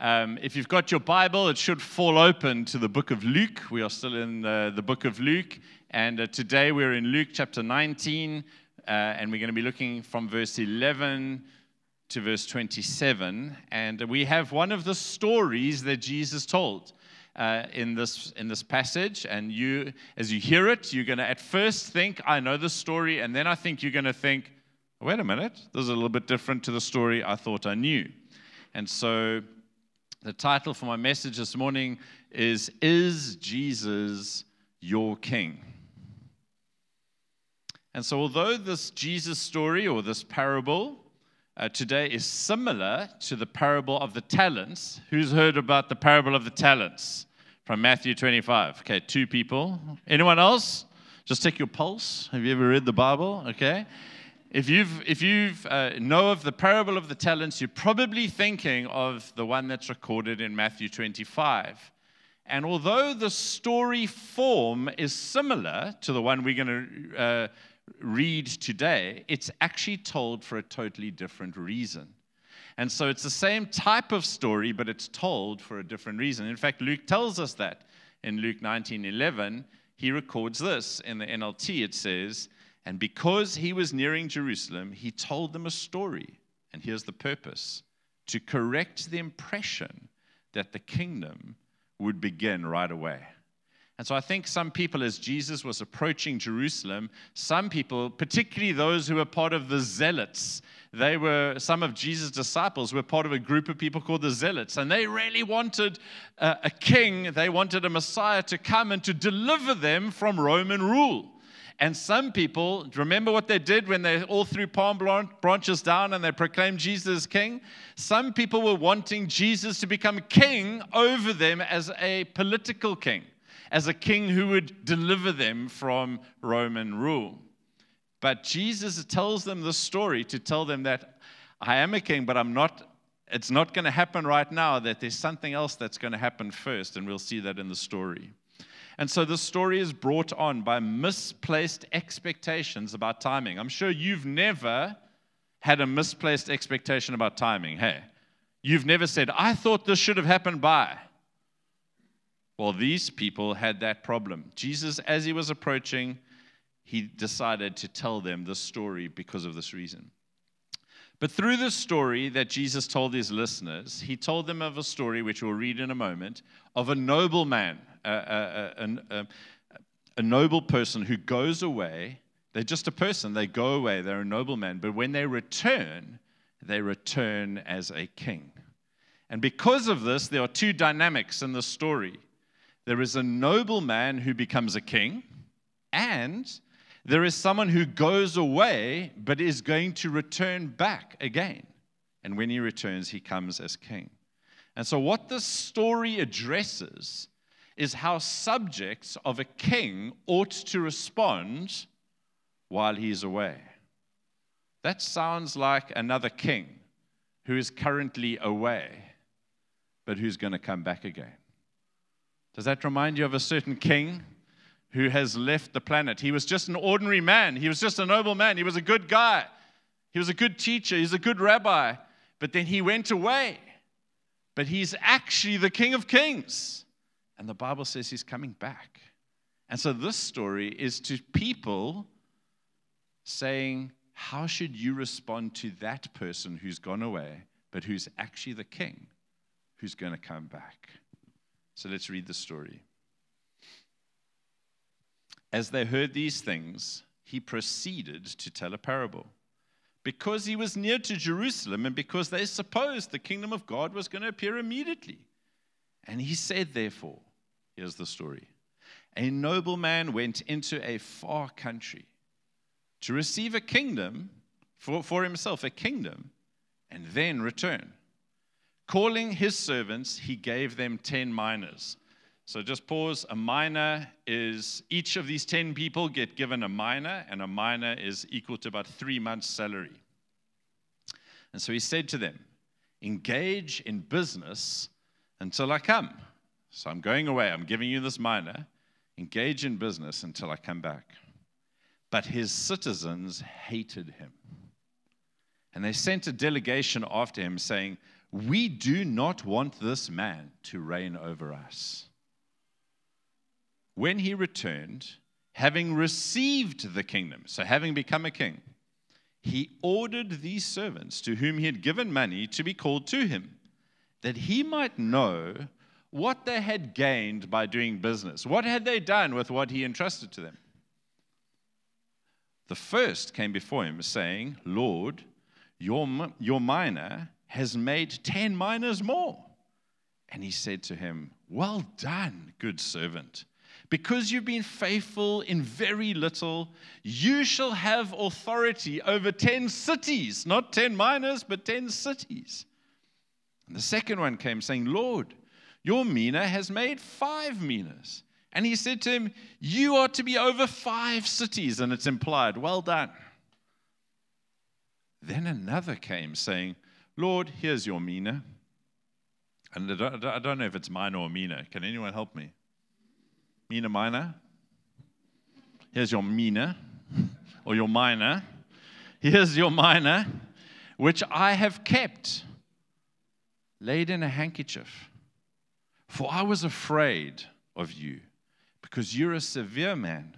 Um, if you've got your Bible, it should fall open to the book of Luke. We are still in uh, the book of Luke, and uh, today we're in Luke chapter 19, uh, and we're going to be looking from verse 11 to verse 27. And we have one of the stories that Jesus told. Uh, in this in this passage, and you, as you hear it, you're going to at first think, "I know the story," and then I think you're going to think, "Wait a minute, this is a little bit different to the story I thought I knew." And so the title for my message this morning is Is Jesus Your King? And so, although this Jesus story or this parable uh, today is similar to the parable of the talents, who's heard about the parable of the talents from Matthew 25? Okay, two people. Anyone else? Just take your pulse. Have you ever read the Bible? Okay. If you've, if you've uh, know of the parable of the talents, you're probably thinking of the one that's recorded in Matthew 25. And although the story form is similar to the one we're going to uh, read today, it's actually told for a totally different reason. And so it's the same type of story, but it's told for a different reason. In fact, Luke tells us that in Luke 19:11. He records this in the NLT. It says, and because he was nearing Jerusalem, he told them a story. And here's the purpose to correct the impression that the kingdom would begin right away. And so I think some people, as Jesus was approaching Jerusalem, some people, particularly those who were part of the zealots, they were, some of Jesus' disciples were part of a group of people called the zealots, and they really wanted a, a king, they wanted a Messiah to come and to deliver them from Roman rule. And some people, remember what they did when they all threw palm branches down and they proclaimed Jesus king? Some people were wanting Jesus to become king over them as a political king, as a king who would deliver them from Roman rule. But Jesus tells them the story to tell them that I am a king, but I'm not, it's not going to happen right now, that there's something else that's going to happen first, and we'll see that in the story. And so this story is brought on by misplaced expectations about timing. I'm sure you've never had a misplaced expectation about timing. Hey, you've never said, I thought this should have happened by. Well, these people had that problem. Jesus, as he was approaching, he decided to tell them the story because of this reason. But through the story that Jesus told his listeners, he told them of a story, which we'll read in a moment, of a noble man a, a, noble person who goes away. They're just a person. They go away. They're a nobleman. But when they return, they return as a king. And because of this, there are two dynamics in the story. There is a nobleman who becomes a king, and there is someone who goes away but is going to return back again. And when he returns, he comes as king. And so, what this story addresses is how subjects of a king ought to respond while he's away. That sounds like another king who is currently away, but who's going to come back again. Does that remind you of a certain king who has left the planet? He was just an ordinary man, he was just a noble man, he was a good guy, he was a good teacher, he's a good rabbi, but then he went away. But he's actually the king of kings. And the Bible says he's coming back. And so this story is to people saying, How should you respond to that person who's gone away, but who's actually the king who's going to come back? So let's read the story. As they heard these things, he proceeded to tell a parable. Because he was near to Jerusalem and because they supposed the kingdom of God was going to appear immediately. And he said, therefore, Here's the story A nobleman went into a far country to receive a kingdom for, for himself, a kingdom, and then return. Calling his servants, he gave them 10 minas. So just pause. A mina is each of these 10 people get given a mina, and a mina is equal to about three months' salary. And so he said to them, Engage in business until I come. So I'm going away. I'm giving you this mina. Engage in business until I come back. But his citizens hated him. And they sent a delegation after him saying, We do not want this man to reign over us. When he returned, having received the kingdom, so having become a king, he ordered these servants to whom he had given money to be called to him, that he might know what they had gained by doing business. What had they done with what he entrusted to them? The first came before him, saying, Lord, your, your mina has made 10 minas more. And he said to him, Well done, good servant. Because you've been faithful in very little, you shall have authority over 10 cities, not 10 minas, but 10 cities. And the second one came saying, Lord, your mina has made five minas. And he said to him, You are to be over five cities. And it's implied, Well done. Then another came saying, Lord, here's your mina. And I don't know if it's mine or mina. Can anyone help me? Mina, mina? Here's your mina, or your mina. Here's your mina, which I have kept, laid in a handkerchief. For I was afraid of you, because you're a severe man.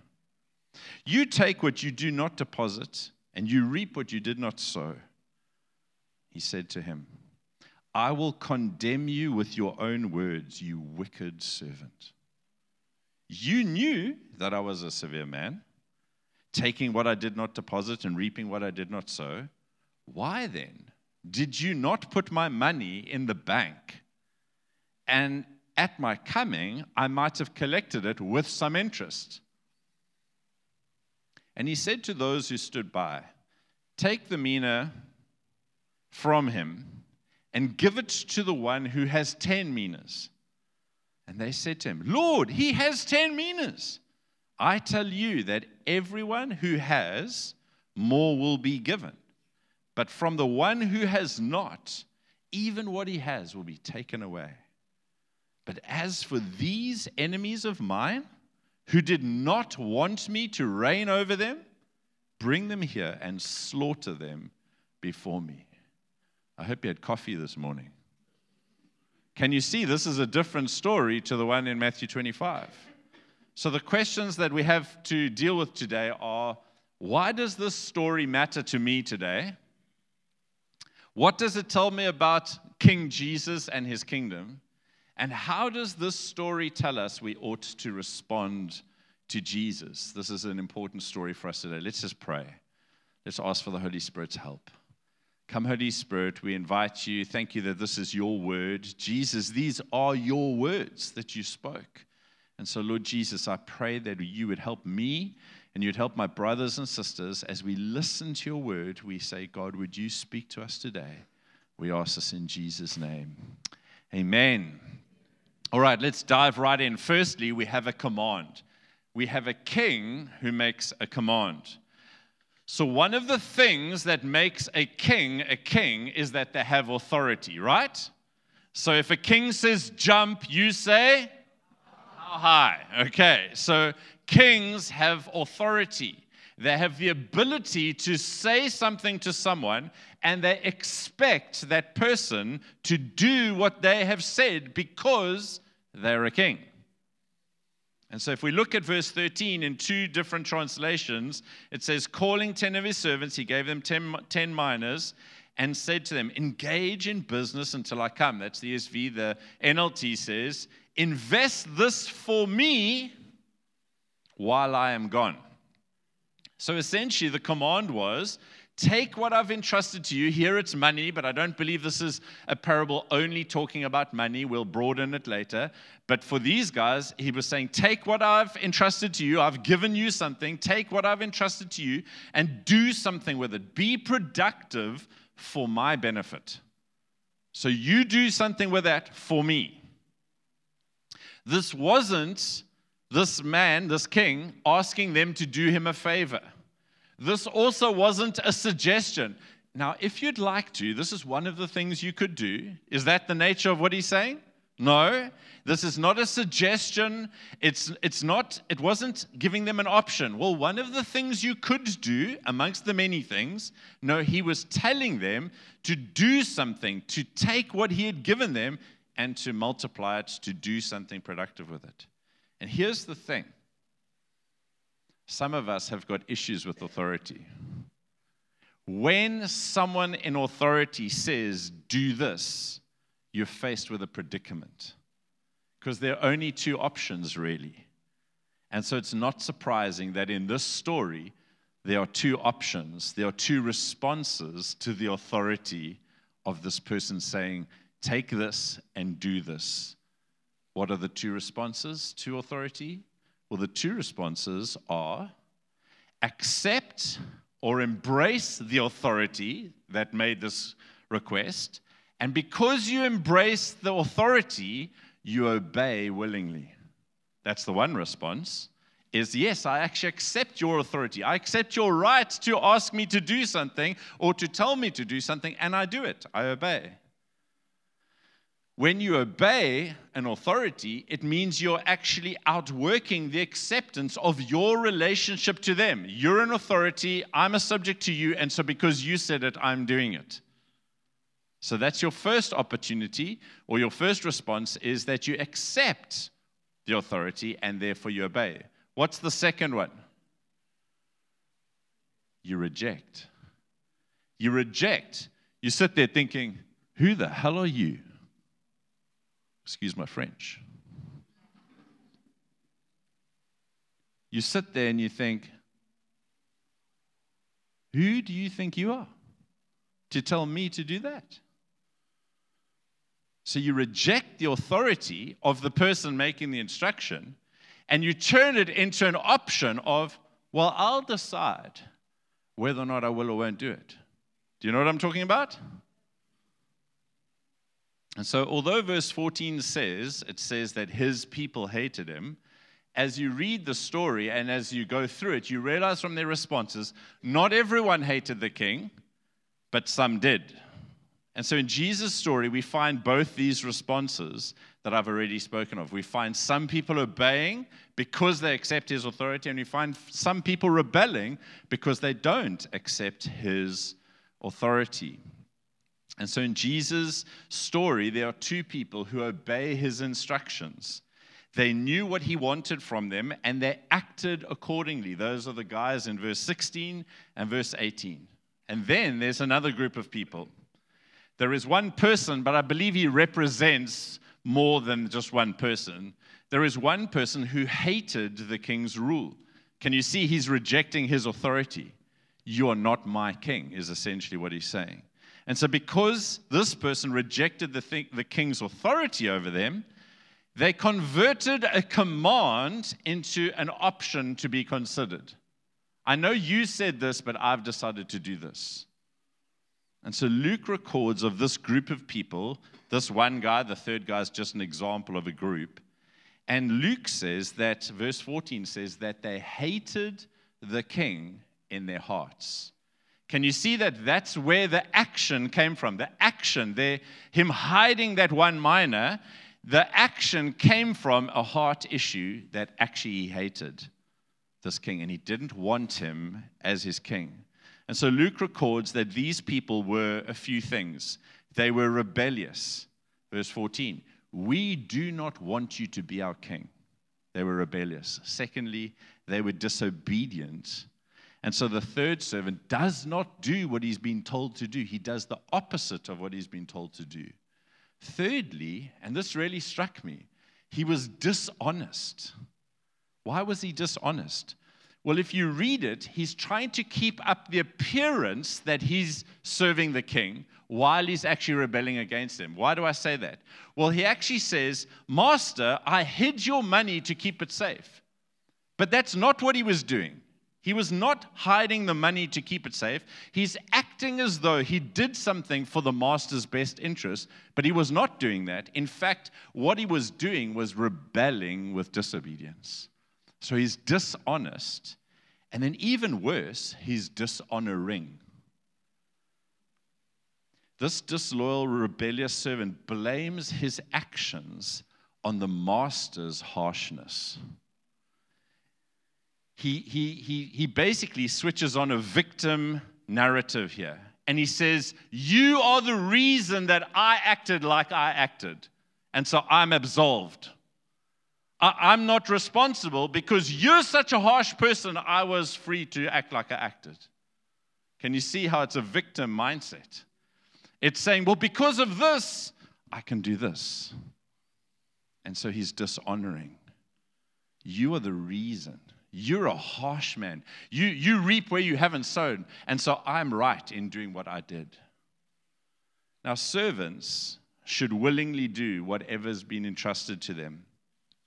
You take what you do not deposit, and you reap what you did not sow. He said to him, I will condemn you with your own words, you wicked servant. You knew that I was a severe man, taking what I did not deposit and reaping what I did not sow. Why then did you not put my money in the bank? And at my coming, I might have collected it with some interest. And he said to those who stood by, Take the mina from him and give it to the one who has 10 minas. And they said to him, Lord, he has 10 minas. I tell you that everyone who has, more will be given. But from the one who has not, even what he has will be taken away. But as for these enemies of mine, who did not want me to reign over them, bring them here and slaughter them before me. I hope you had coffee this morning. Can you see this is a different story to the one in Matthew 25? So, the questions that we have to deal with today are why does this story matter to me today? What does it tell me about King Jesus and his kingdom? And how does this story tell us we ought to respond to Jesus? This is an important story for us today. Let's just pray. Let's ask for the Holy Spirit's help. Come, Holy Spirit, we invite you. Thank you that this is your word. Jesus, these are your words that you spoke. And so, Lord Jesus, I pray that you would help me and you'd help my brothers and sisters as we listen to your word. We say, God, would you speak to us today? We ask this in Jesus' name. Amen. All right, let's dive right in. Firstly, we have a command. We have a king who makes a command. So, one of the things that makes a king a king is that they have authority, right? So, if a king says jump, you say how high. Okay, so kings have authority. They have the ability to say something to someone and they expect that person to do what they have said because they're a king. And so, if we look at verse 13 in two different translations, it says, Calling 10 of his servants, he gave them 10, 10 minas and said to them, Engage in business until I come. That's the ESV. The NLT says, Invest this for me while I am gone. So, essentially, the command was Take what I've entrusted to you. Here it's money, but I don't believe this is a parable only talking about money. We'll broaden it later. But for these guys, he was saying, Take what I've entrusted to you. I've given you something. Take what I've entrusted to you and do something with it. Be productive for my benefit. So you do something with that for me. This wasn't this man, this king, asking them to do him a favor. This also wasn't a suggestion. Now, if you'd like to, this is one of the things you could do. Is that the nature of what he's saying? No, this is not a suggestion. It's, it's not, it wasn't giving them an option. Well, one of the things you could do amongst the many things, no, he was telling them to do something, to take what he had given them and to multiply it, to do something productive with it. And here's the thing some of us have got issues with authority. When someone in authority says, do this, you're faced with a predicament. Because there are only two options, really. And so it's not surprising that in this story, there are two options, there are two responses to the authority of this person saying, Take this and do this. What are the two responses to authority? Well, the two responses are accept or embrace the authority that made this request. And because you embrace the authority, you obey willingly. That's the one response. Is yes, I actually accept your authority. I accept your right to ask me to do something or to tell me to do something, and I do it. I obey. When you obey an authority, it means you're actually outworking the acceptance of your relationship to them. You're an authority, I'm a subject to you, and so because you said it, I'm doing it. So that's your first opportunity, or your first response is that you accept the authority and therefore you obey. What's the second one? You reject. You reject. You sit there thinking, Who the hell are you? Excuse my French. You sit there and you think, Who do you think you are to tell me to do that? So you reject the authority of the person making the instruction and you turn it into an option of, Well, I'll decide whether or not I will or won't do it. Do you know what I'm talking about? And so, although verse 14 says, it says that his people hated him, as you read the story and as you go through it, you realize from their responses, not everyone hated the king, but some did. And so in Jesus' story, we find both these responses that I've already spoken of. We find some people obeying because they accept his authority, and we find some people rebelling because they don't accept his authority. And so in Jesus' story, there are two people who obey his instructions. They knew what he wanted from them and they acted accordingly. Those are the guys in verse 16 and verse 18. And then there's another group of people. There is one person, but I believe he represents more than just one person. There is one person who hated the king's rule. Can you see he's rejecting his authority? You are not my king, is essentially what he's saying. And so, because this person rejected the, the king's authority over them, they converted a command into an option to be considered. I know you said this, but I've decided to do this. And so Luke records of this group of people, this one guy, the third guy is just an example of a group. And Luke says that, verse 14 says that they hated the king in their hearts. Can you see that that's where the action came from? The action, him hiding that one mina, the action came from a heart issue that actually he hated this king and he didn't want him as his king. And so Luke records that these people were a few things. They were rebellious. Verse 14, we do not want you to be our king. They were rebellious. Secondly, they were disobedient and so the third servant does not do what he's been told to do, he does the opposite of what he's been told to do. Thirdly, and this really struck me, he was dishonest. Why was he dishonest? Well, if you read it, he's trying to keep up the appearance that he's serving the king while he's actually rebelling against him. Why do I say that? Well, he actually says, Master, I hid your money to keep it safe. But that's not what he was doing. He was not hiding the money to keep it safe. He's acting as though he did something for the master's best interest, but he was not doing that. In fact, what he was doing was rebelling with disobedience. So he's dishonest. And then, even worse, he's dishonoring. This disloyal, rebellious servant blames his actions on the master's harshness. He, he, he, he basically switches on a victim narrative here. And he says, You are the reason that I acted like I acted. And so I'm absolved. I, am not responsible because you're such a harsh person, I was free to act like I acted. Can you see how it's a victim mindset? It's saying, well, because of this, I can do this. And so he's dishonoring. You are the reason. You're a harsh man. You, you reap where you haven't sown. And so I'm right in doing what I did. Now, servants should willingly do whatever's been entrusted to them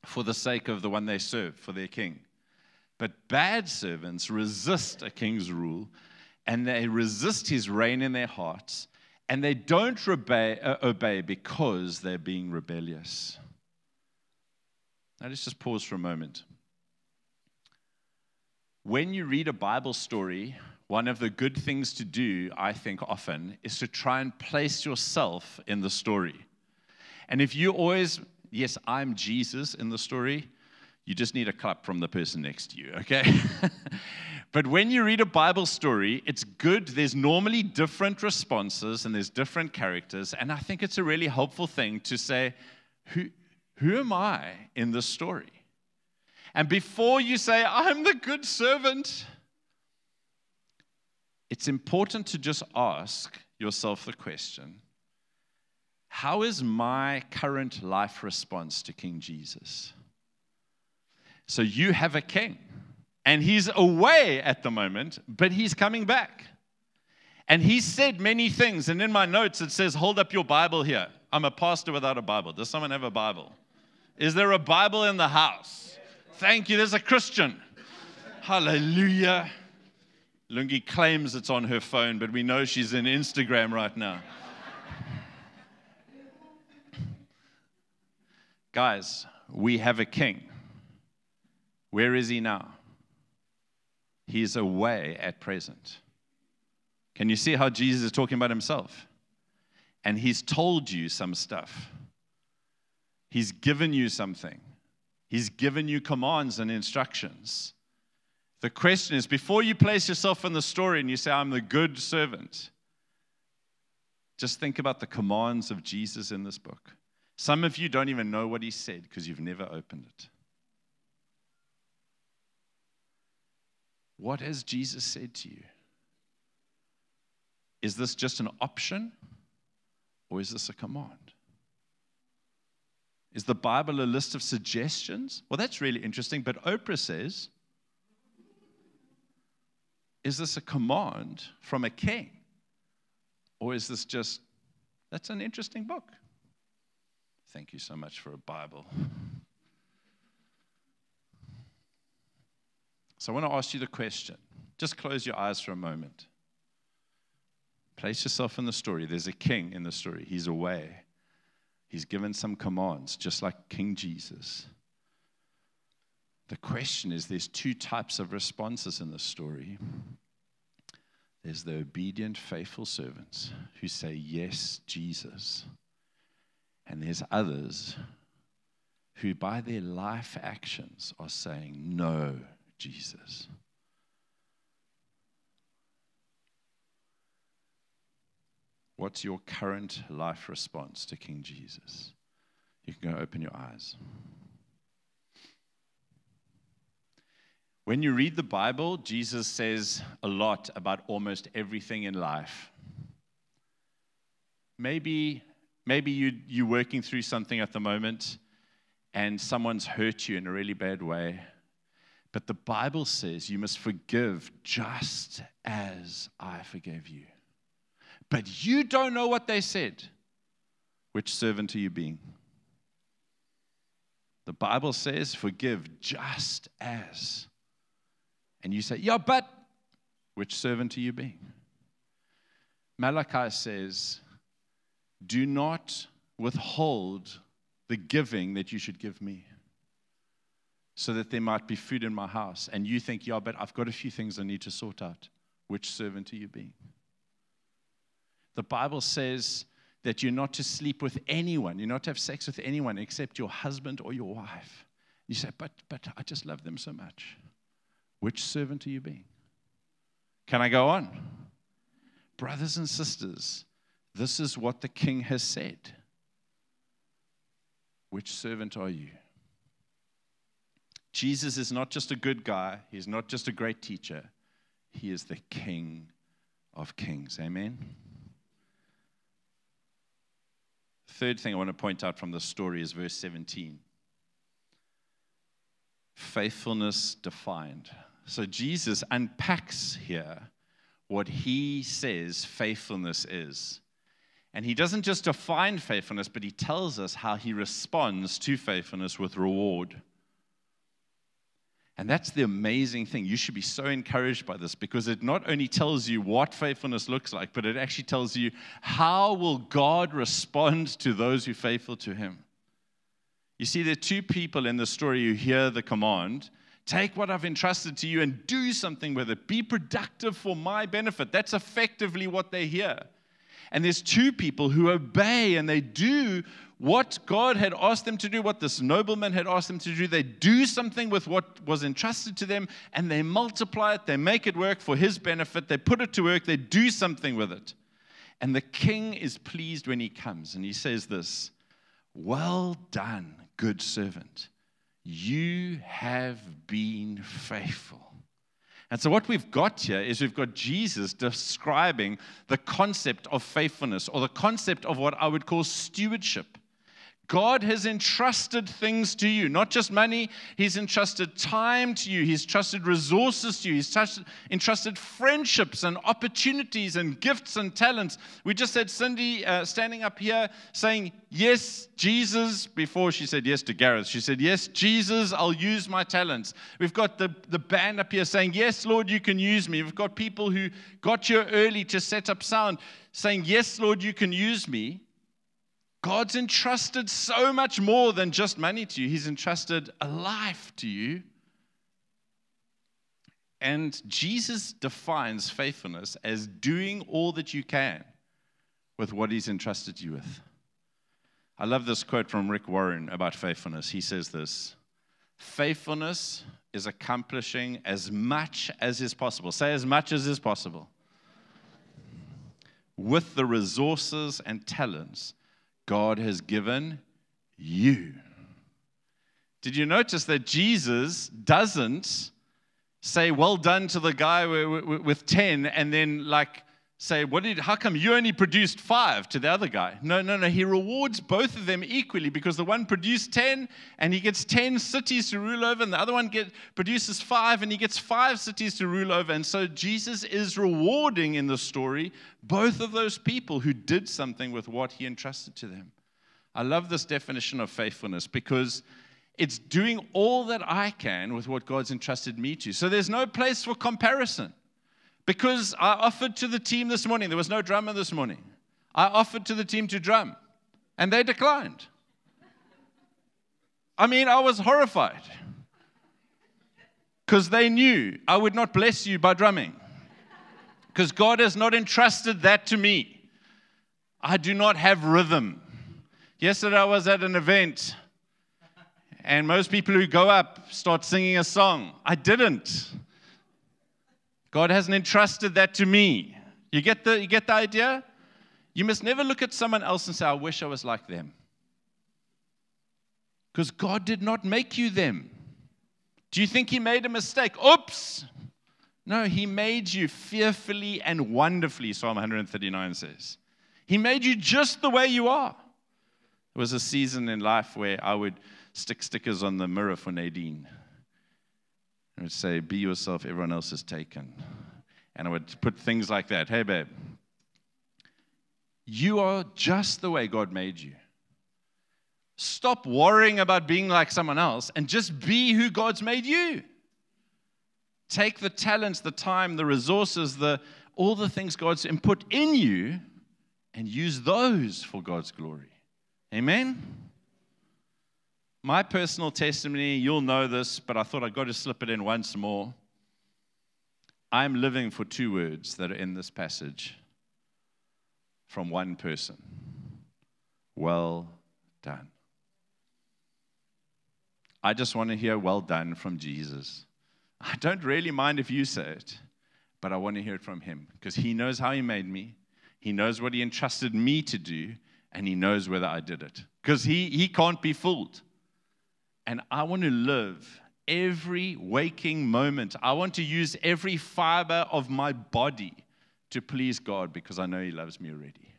for the sake of the one they serve, for their king. But bad servants resist a king's rule and they resist his reign in their hearts and they don't obey, uh, obey because they're being rebellious. Now, let's just pause for a moment. When you read a Bible story, one of the good things to do, I think, often, is to try and place yourself in the story. And if you always, yes, I'm Jesus in the story, you just need a clap from the person next to you, okay? but when you read a Bible story, it's good. There's normally different responses and there's different characters. And I think it's a really helpful thing to say, who, who am I in this story? And before you say, I'm the good servant, it's important to just ask yourself the question How is my current life response to King Jesus? So you have a king, and he's away at the moment, but he's coming back. And he said many things. And in my notes, it says, Hold up your Bible here. I'm a pastor without a Bible. Does someone have a Bible? Is there a Bible in the house? Thank you. There's a Christian. Hallelujah. Lungi claims it's on her phone, but we know she's in Instagram right now. Guys, we have a king. Where is he now? He's away at present. Can you see how Jesus is talking about himself? And he's told you some stuff. He's given you something. He's given you commands and instructions. The question is before you place yourself in the story and you say, I'm the good servant, just think about the commands of Jesus in this book. Some of you don't even know what he said because you've never opened it. What has Jesus said to you? Is this just an option or is this a command? Is the Bible a list of suggestions? Well, that's really interesting, but Oprah says, is this a command from a king? Or is this just, that's an interesting book? Thank you so much for a Bible. So I want to ask you the question. Just close your eyes for a moment. Place yourself in the story. There's a king in the story. He's away. He's given some commands, just like King Jesus. The question is there's two types of responses in the story. There's the obedient, faithful servants who say, Yes, Jesus. And there's others who, by their life actions, are saying, No, Jesus. What's your current life response to King Jesus? You can go open your eyes. When you read the Bible, Jesus says a lot about almost everything in life. Maybe, maybe you, you're working through something at the moment and someone's hurt you in a really bad way but the Bible says you must forgive just as I forgave you. But you don't know what they said. Which servant are you being? The Bible says forgive just as. And you say, yeah, but which servant are you being? Malachi says, do not withhold the giving that you should give me so that there might be food in my house. And you think, yeah, but I've got a few things I need to sort out. Which servant are you being? The Bible says that you're not to sleep with anyone, you're not to have sex with anyone except your husband or your wife. You say, but, but I just love them so much. Which servant are you being? Can I go on? Brothers and sisters, this is what the king has said. Which servant are you? Jesus is not just a good guy, he's not just a great teacher, he is the king of kings. Amen. Third thing I want to point out from the story is verse 17 faithfulness defined. So Jesus unpacks here what he says faithfulness is. And he doesn't just define faithfulness, but he tells us how he responds to faithfulness with reward. And that's the amazing thing. You should be so encouraged by this because it not only tells you what faithfulness looks like, but it actually tells you how will God respond to those who are faithful to him. You see, there are two people in the story who hear the command take what I've entrusted to you and do something with it. Be productive for my benefit. That's effectively what they hear. And there's two people who obey and they do what God had asked them to do, what this nobleman had asked them to do. They do something with what was entrusted to them and they multiply it, they make it work for his benefit, they put it to work, they do something with it. And the king is pleased when he comes and he says this Well done, good servant. You have been faithful. And so, what we've got here is we've got Jesus describing the concept of faithfulness or the concept of what I would call stewardship. God has entrusted things to you, not just money. He's entrusted time to you. He's entrusted resources to you. He's trusted, entrusted friendships and opportunities and gifts and talents. We just had Cindy uh, standing up here saying, Yes, Jesus, before she said yes to Gareth. She said, Yes, Jesus, I'll use my talents. We've got the, the band up here saying, Yes, Lord, you can use me. We've got people who got here early to set up sound saying, Yes, Lord, you can use me. God's entrusted so much more than just money to you, He's entrusted a life to you. And Jesus defines faithfulness as doing all that you can with what He's entrusted you with. I love this quote from Rick Warren about faithfulness. He says this Faithfulness is accomplishing as much as is possible. Say, as much as is possible. With the resources and talents God has given you. Did you notice that Jesus doesn't say, Well done to the guy with 10, and then, like, say, what did, how come you only produced five to the other guy? No, no, no. He rewards both of them equally because the one produced 10 and he gets 10 cities to rule over, and the other one get, produces five and he gets five cities to rule over. And so Jesus is rewarding in the story both of those people who did something with what he entrusted to them. I love this definition of faithfulness because it's doing all that I can with what God's entrusted me to. So there's no place for comparison. Because I offered to the team this morning, there was no drummer this morning. I offered to the team to drum, and they declined. I mean, I was horrified because they knew I would not bless you by drumming. Because God has not entrusted that to me. I do not have rhythm. Yesterday I was at an event, and most people who go up start singing a song. I didn't. God hasn't entrusted that to me. You get the, you get the idea? You must never look at someone else and say, I wish I was like them. Because God did not make you them. Do you think He made a mistake? Oops! No, He made you fearfully and wonderfully, Psalm 139 says. He made you just the way you are. There was a season in life where I would stick stickers on the mirror for Nadine. I would say, Be yourself, everyone else is taken. And I would put things like that Hey, babe, you are just the way God made you. Stop worrying about being like someone else and just be who God's made you. Take the talents, the time, the resources, the, all the things God's put in you and use those for God's glory. Amen? My personal testimony, you'll know this, but I thought I'd got to slip it in once more. I'm living for two words that are in this passage from one person Well done. I just want to hear well done from Jesus. I don't really mind if you say it, but I want to hear it from him because he knows how he made me. He knows what he entrusted me to do, and he knows whether I did it because he, he can't be fooled. And I want to live every waking moment. I want to use every fiber of my body to please God because I know he loves me already.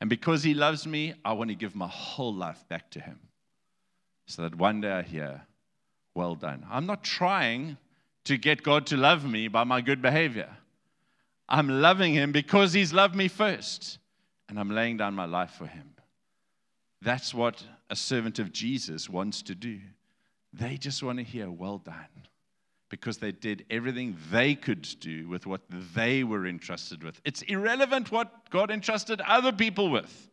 And because he loves me, I want to give my whole life back to him so that one day I hear, Well done. I'm not trying to get God to love me by my good behavior. I'm loving him because he's loved me first, and I'm laying down my life for him. That's what a servant of Jesus wants to do. They just want to hear, Well done, because they did everything they could do with what they were entrusted with. It's irrelevant what God entrusted other people with,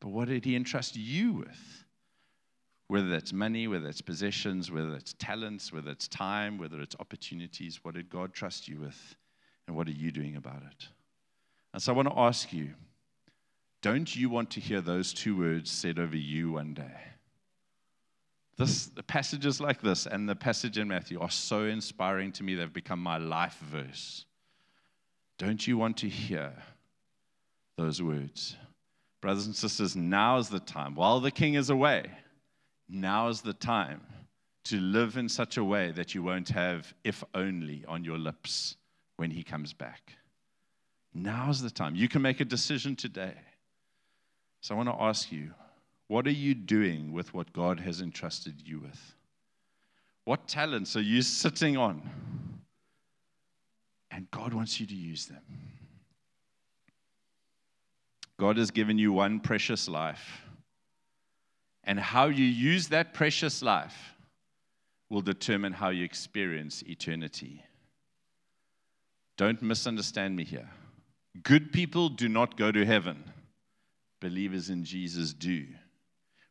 but what did He entrust you with? whether that's money, whether it's possessions, whether it's talents, whether it's time, whether it's opportunities, what did God trust you with? And what are you doing about it? And so I want to ask you don't you want to hear those two words said over you one day? This, the passages like this and the passage in Matthew are so inspiring to me, they've become my life verse. Don't you want to hear those words? Brothers and sisters, now is the time. While the king is away, now is the time to live in such a way that you won't have if only on your lips when he comes back. Now is the time. You can make a decision today. So I want to ask you what are you doing with what God has entrusted you with? What talents are you sitting on? And God wants you to use them. God has given you one precious life and how you use that precious life will determine how you experience eternity. Don't misunderstand me here. Good people do not go to heaven, believers in Jesus do.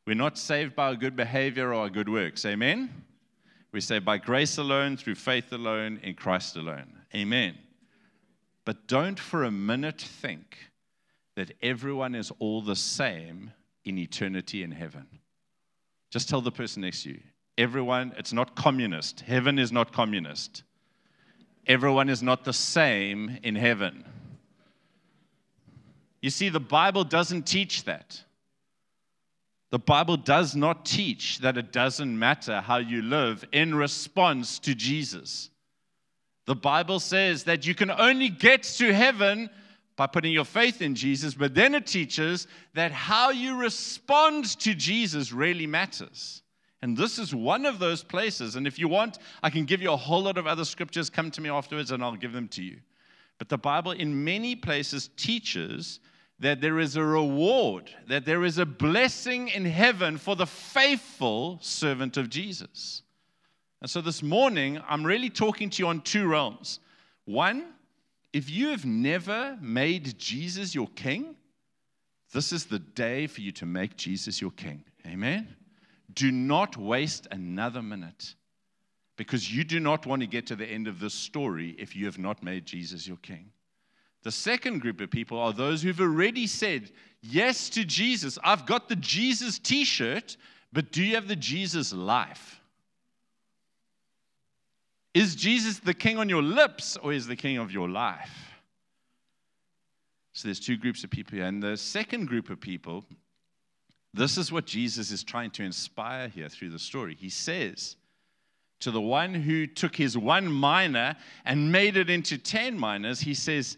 We're not saved by our good behavior or our good works. Amen? We're saved by grace alone, through faith alone, in Christ alone. Amen. But don't for a minute think that everyone is all the same in eternity in heaven. Just tell the person next to you everyone, it's not communist. Heaven is not communist. Everyone is not the same in heaven. You see, the Bible doesn't teach that. The Bible does not teach that it doesn't matter how you live in response to Jesus. The Bible says that you can only get to heaven by putting your faith in Jesus, but then it teaches that how you respond to Jesus really matters. And this is one of those places. And if you want, I can give you a whole lot of other scriptures. Come to me afterwards and I'll give them to you. But the Bible, in many places, teaches that there is a reward, that there is a blessing in heaven for the faithful servant of Jesus. And so this morning, I'm really talking to you on two realms. One, if you have never made Jesus your king, this is the day for you to make Jesus your king. Amen? Do not waste another minute because you do not want to get to the end of this story if you have not made Jesus your king. The second group of people are those who've already said yes to Jesus. I've got the Jesus t shirt, but do you have the Jesus life? Is Jesus the king on your lips or is the king of your life? So there's two groups of people here. And the second group of people, this is what Jesus is trying to inspire here through the story. He says to the one who took his one mina and made it into 10 minas, he says,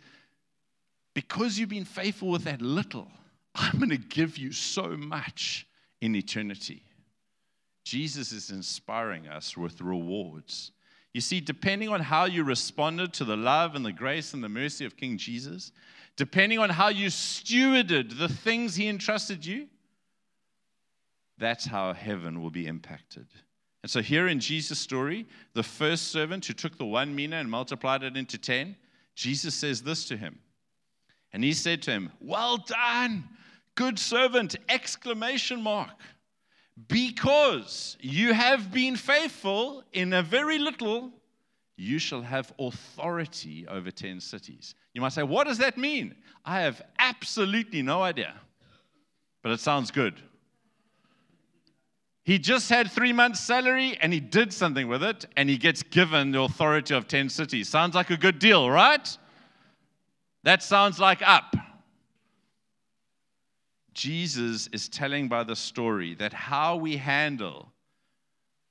Because you've been faithful with that little, I'm going to give you so much in eternity. Jesus is inspiring us with rewards. You see, depending on how you responded to the love and the grace and the mercy of King Jesus, depending on how you stewarded the things he entrusted you, that's how heaven will be impacted. And so, here in Jesus' story, the first servant who took the one mina and multiplied it into 10, Jesus says this to him. And he said to him, Well done, good servant! Exclamation mark because you have been faithful in a very little, you shall have authority over 10 cities. You might say, What does that mean? I have absolutely no idea, but it sounds good. He just had three months' salary and he did something with it, and he gets given the authority of 10 cities. Sounds like a good deal, right? That sounds like up. Jesus is telling by the story that how we handle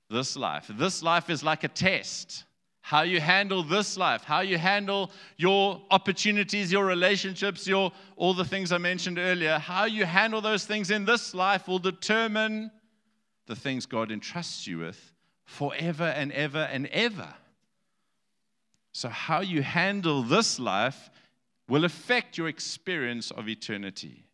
this life, this life is like a test. How you handle this life, how you handle your opportunities, your relationships, your all the things I mentioned earlier, how you handle those things in this life will determine the things God entrusts you with forever and ever and ever. So, how you handle this life will affect your experience of eternity.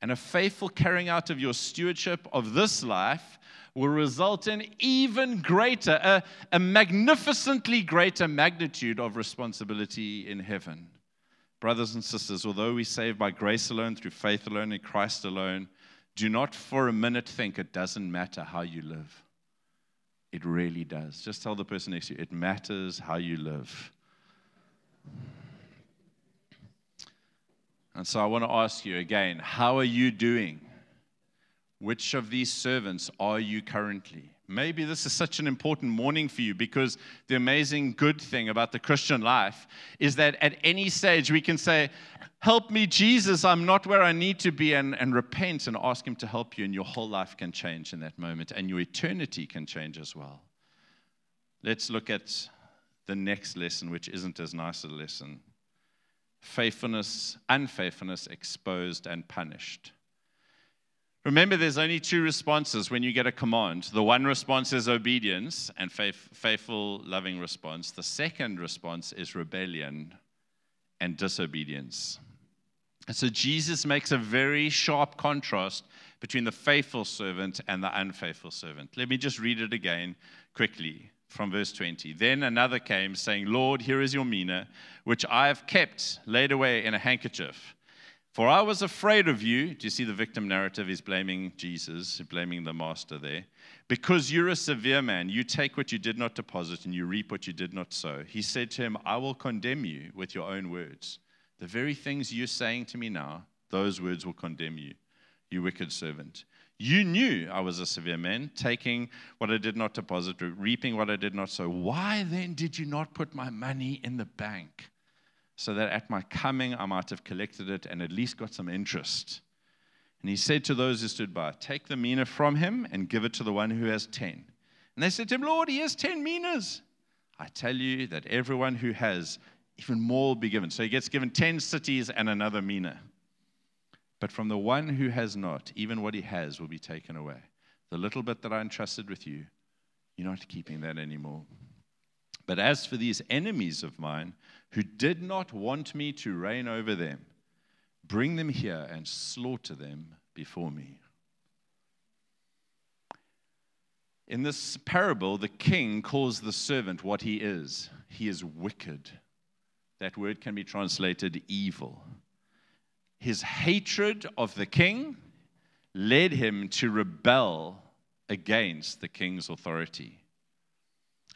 And a faithful carrying out of your stewardship of this life will result in even greater, a, a magnificently greater magnitude of responsibility in heaven. Brothers and sisters, although we saved by grace alone, through faith alone, in Christ alone, do not for a minute think it doesn't matter how you live. It really does. Just tell the person next to you, it matters how you live. And so I want to ask you again how are you doing? Which of these servants are you currently? Maybe this is such an important morning for you because the amazing good thing about the Christian life is that at any stage we can say, Help me, Jesus, I'm not where I need to be, and, and repent and ask Him to help you, and your whole life can change in that moment, and your eternity can change as well. Let's look at the next lesson, which isn't as nice a lesson faithfulness, unfaithfulness exposed and punished. Remember, there's only two responses when you get a command. The one response is obedience and faith, faithful, loving response. The second response is rebellion and disobedience. And so Jesus makes a very sharp contrast between the faithful servant and the unfaithful servant. Let me just read it again quickly from verse 20. Then another came, saying, Lord, here is your mina, which I have kept laid away in a handkerchief. For I was afraid of you. Do you see the victim narrative? He's blaming Jesus, blaming the master there. Because you're a severe man, you take what you did not deposit and you reap what you did not sow. He said to him, I will condemn you with your own words. The very things you're saying to me now, those words will condemn you, you wicked servant. You knew I was a severe man, taking what I did not deposit, reaping what I did not sow. Why then did you not put my money in the bank, so that at my coming I might have collected it and at least got some interest? And he said to those who stood by, Take the mina from him and give it to the one who has ten. And they said to him, Lord, he has ten minas. I tell you that everyone who has even more will be given. So he gets given 10 cities and another mina. But from the one who has not, even what he has will be taken away. The little bit that I entrusted with you, you're not keeping that anymore. But as for these enemies of mine who did not want me to reign over them, bring them here and slaughter them before me. In this parable, the king calls the servant what he is. He is wicked. That word can be translated evil. His hatred of the king led him to rebel against the king's authority.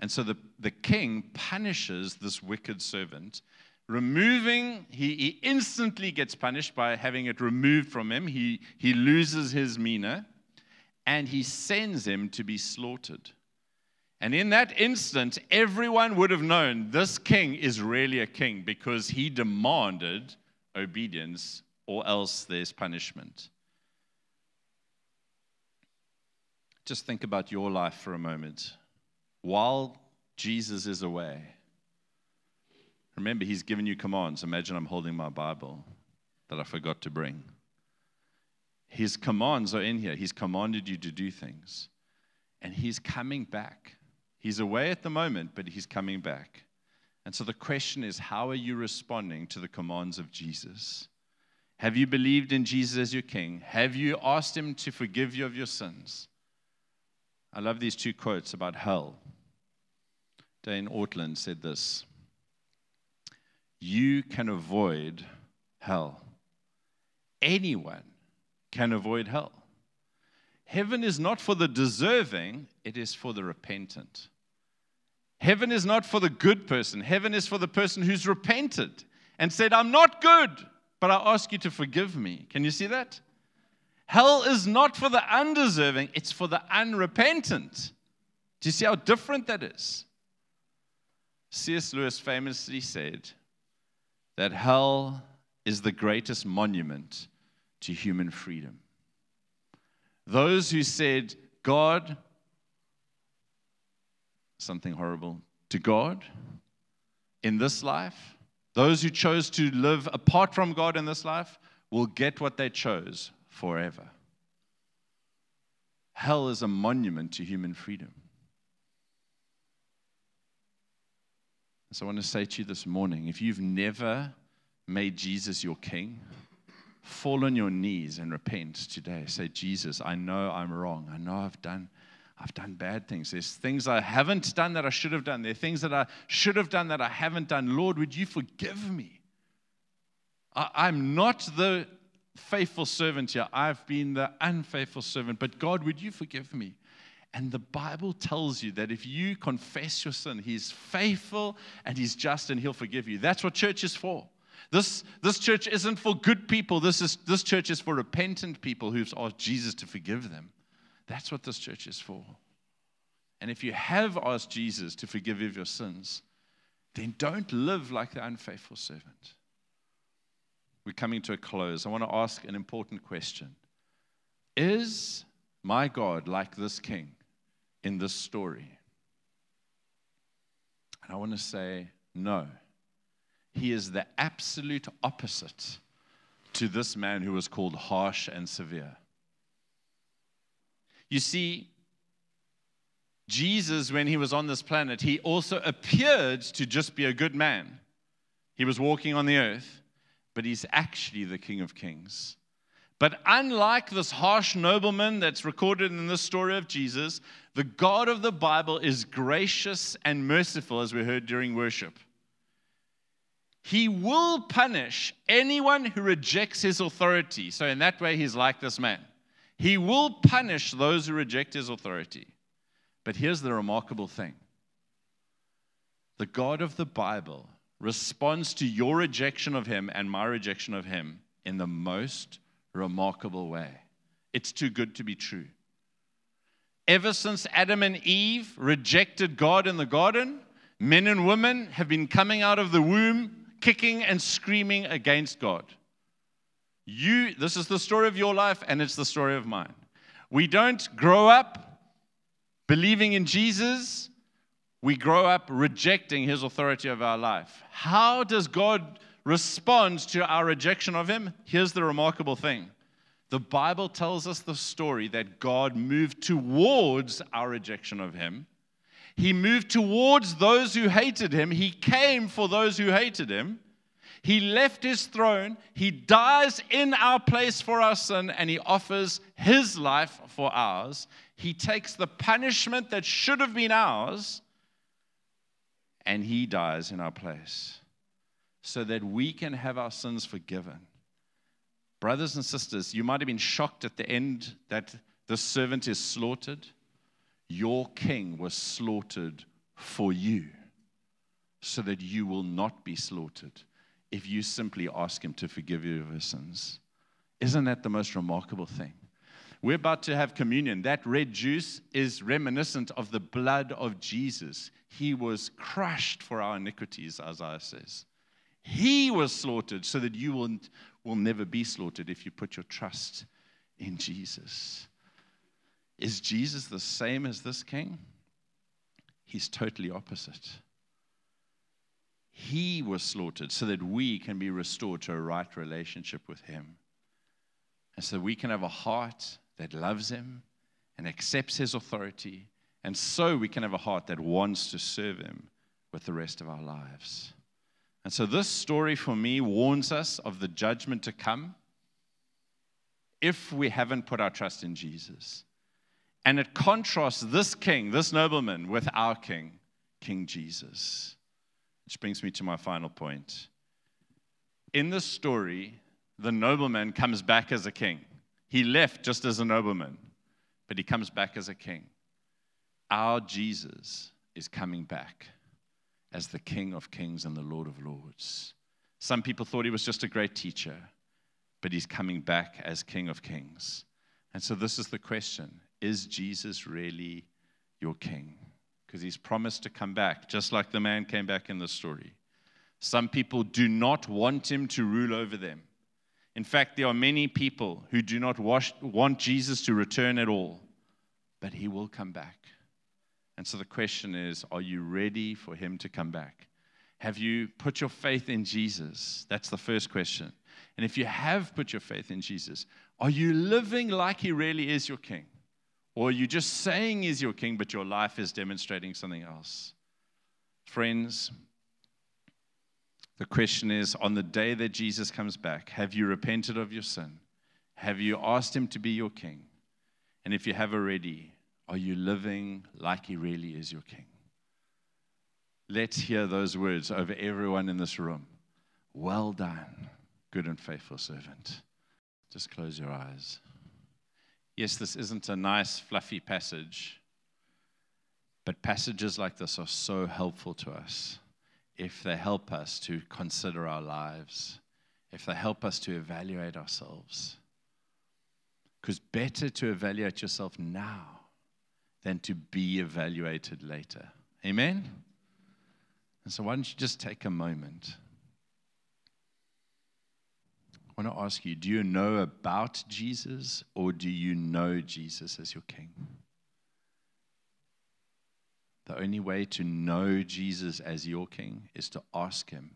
And so the, the king punishes this wicked servant, removing, he, he instantly gets punished by having it removed from him. He, he loses his mina, and he sends him to be slaughtered. And in that instant, everyone would have known this king is really a king because he demanded obedience, or else there's punishment. Just think about your life for a moment. While Jesus is away, remember, he's given you commands. Imagine I'm holding my Bible that I forgot to bring. His commands are in here. He's commanded you to do things, and he's coming back. He's away at the moment, but he's coming back. And so the question is how are you responding to the commands of Jesus? Have you believed in Jesus as your king? Have you asked him to forgive you of your sins? I love these two quotes about hell. Dane Ortlund said this You can avoid hell. Anyone can avoid hell. Heaven is not for the deserving, it is for the repentant. Heaven is not for the good person, heaven is for the person who's repented and said, I'm not good, but I ask you to forgive me. Can you see that? Hell is not for the undeserving, it's for the unrepentant. Do you see how different that is? C.S. Lewis famously said that hell is the greatest monument to human freedom. Those who said, God, something horrible, to God in this life, those who chose to live apart from God in this life will get what they chose forever. Hell is a monument to human freedom. So I want to say to you this morning if you've never made Jesus your king, fall on your knees and repent today. Say, Jesus, I know I'm wrong. I know I've done. I've done bad things. There's things I haven't done that I should have done. There are things that I should have done that I haven't done. Lord, would you forgive me? I, am not the faithful servant here. I've been the unfaithful servant. But God, would you forgive me? And the Bible tells you that if you confess your sin, He's faithful and He's just and He'll forgive you. That's what church is for. This, this church isn't for good people. This, is, this church is for repentant people who've asked Jesus to forgive them. That's what this church is for. And if you have asked Jesus to forgive you of your sins, then don't live like the unfaithful servant. We're coming to a close. I want to ask an important question Is my God like this king in this story? And I want to say no. He is the absolute opposite to this man who was called harsh and severe. You see, Jesus, when he was on this planet, he also appeared to just be a good man. He was walking on the earth, but he's actually the King of Kings. But unlike this harsh nobleman that's recorded in this story of Jesus, the God of the Bible is gracious and merciful, as we heard during worship. He will punish anyone who rejects his authority. So, in that way, he's like this man. He will punish those who reject his authority. But here's the remarkable thing the God of the Bible responds to your rejection of him and my rejection of him in the most remarkable way. It's too good to be true. Ever since Adam and Eve rejected God in the garden, men and women have been coming out of the womb kicking and screaming against God. You, this is the story of your life, and it's the story of mine. We don't grow up believing in Jesus, we grow up rejecting his authority of our life. How does God respond to our rejection of him? Here's the remarkable thing the Bible tells us the story that God moved towards our rejection of him he moved towards those who hated him. He came for those who hated him. He left his throne. He dies in our place for our sin, and he offers his life for ours. He takes the punishment that should have been ours, and he dies in our place so that we can have our sins forgiven. Brothers and sisters, you might have been shocked at the end that the servant is slaughtered. Your king was slaughtered for you so that you will not be slaughtered if you simply ask him to forgive you of your sins. Isn't that the most remarkable thing? We're about to have communion. That red juice is reminiscent of the blood of Jesus. He was crushed for our iniquities, Isaiah says. He was slaughtered so that you will, will never be slaughtered if you put your trust in Jesus. Is Jesus the same as this king? He's totally opposite. He was slaughtered so that we can be restored to a right relationship with Him. And so we can have a heart that loves Him and accepts His authority. And so we can have a heart that wants to serve Him with the rest of our lives. And so this story for me warns us of the judgment to come if we haven't put our trust in Jesus. And it contrasts this king, this nobleman, with our king, King Jesus. Which brings me to my final point. In this story, the nobleman comes back as a king. He left just as a nobleman, but he comes back as a king. Our Jesus is coming back as the King of Kings and the Lord of Lords. Some people thought he was just a great teacher, but he's coming back as King of Kings. And so, this is the question Is Jesus really your King? Because he's promised to come back, just like the man came back in the story. Some people do not want him to rule over them. In fact, there are many people who do not want Jesus to return at all, but he will come back. And so the question is are you ready for him to come back? Have you put your faith in Jesus? That's the first question. And if you have put your faith in Jesus, are you living like he really is your king? Or you're you just saying he's your king, but your life is demonstrating something else? Friends, the question is on the day that Jesus comes back, have you repented of your sin? Have you asked him to be your king? And if you have already, are you living like he really is your king? Let's hear those words over everyone in this room. Well done, good and faithful servant. Just close your eyes. Yes, this isn't a nice, fluffy passage, but passages like this are so helpful to us if they help us to consider our lives, if they help us to evaluate ourselves. Because better to evaluate yourself now than to be evaluated later. Amen? And so, why don't you just take a moment? I want to ask you do you know about Jesus or do you know Jesus as your King? The only way to know Jesus as your King is to ask Him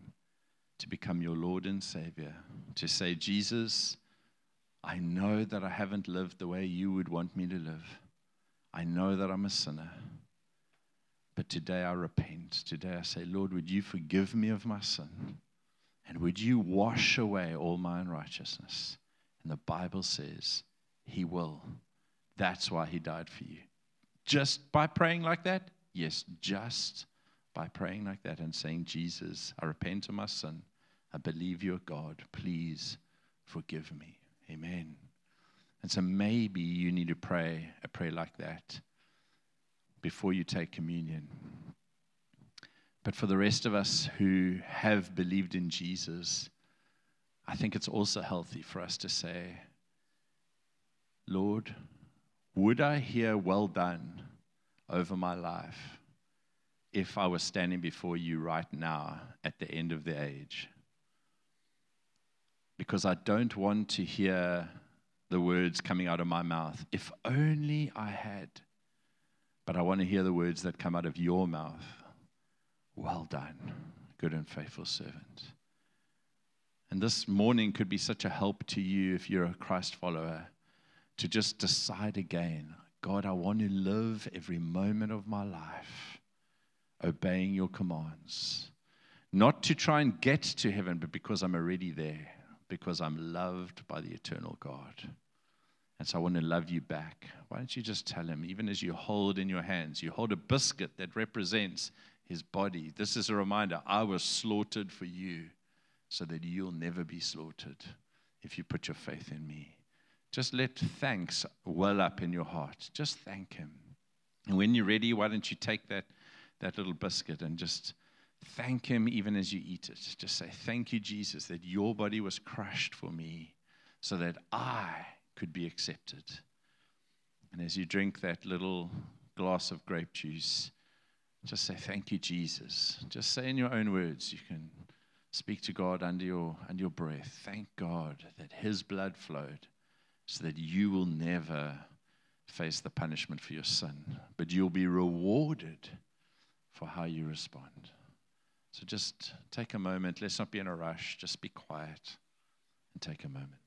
to become your Lord and Savior. To say, Jesus, I know that I haven't lived the way you would want me to live. I know that I'm a sinner. But today I repent. Today I say, Lord, would you forgive me of my sin? And would you wash away all my unrighteousness? And the Bible says, He will. That's why He died for you. Just by praying like that? Yes, just by praying like that and saying, Jesus, I repent of my sin. I believe you're God. Please forgive me. Amen. And so maybe you need to pray a prayer like that before you take communion. But for the rest of us who have believed in Jesus, I think it's also healthy for us to say, Lord, would I hear well done over my life if I was standing before you right now at the end of the age? Because I don't want to hear the words coming out of my mouth, if only I had. But I want to hear the words that come out of your mouth. Done, good and faithful servant. And this morning could be such a help to you if you're a Christ follower to just decide again God, I want to live every moment of my life obeying your commands. Not to try and get to heaven, but because I'm already there because I'm loved by the eternal God. And so I want to love you back. Why don't you just tell him, even as you hold in your hands, you hold a biscuit that represents his body. This is a reminder I was slaughtered for you so that you'll never be slaughtered if you put your faith in me. Just let thanks well up in your heart. Just thank him. And when you're ready, why don't you take that, that little biscuit and just Thank Him even as you eat it. Just say, Thank you, Jesus, that your body was crushed for me so that I could be accepted. And as you drink that little glass of grape juice, just say, Thank you, Jesus. Just say in your own words, you can speak to God under your, under your breath. Thank God that His blood flowed so that you will never face the punishment for your sin, but you'll be rewarded for how you respond. So just take a moment. Let's not be in a rush. Just be quiet and take a moment.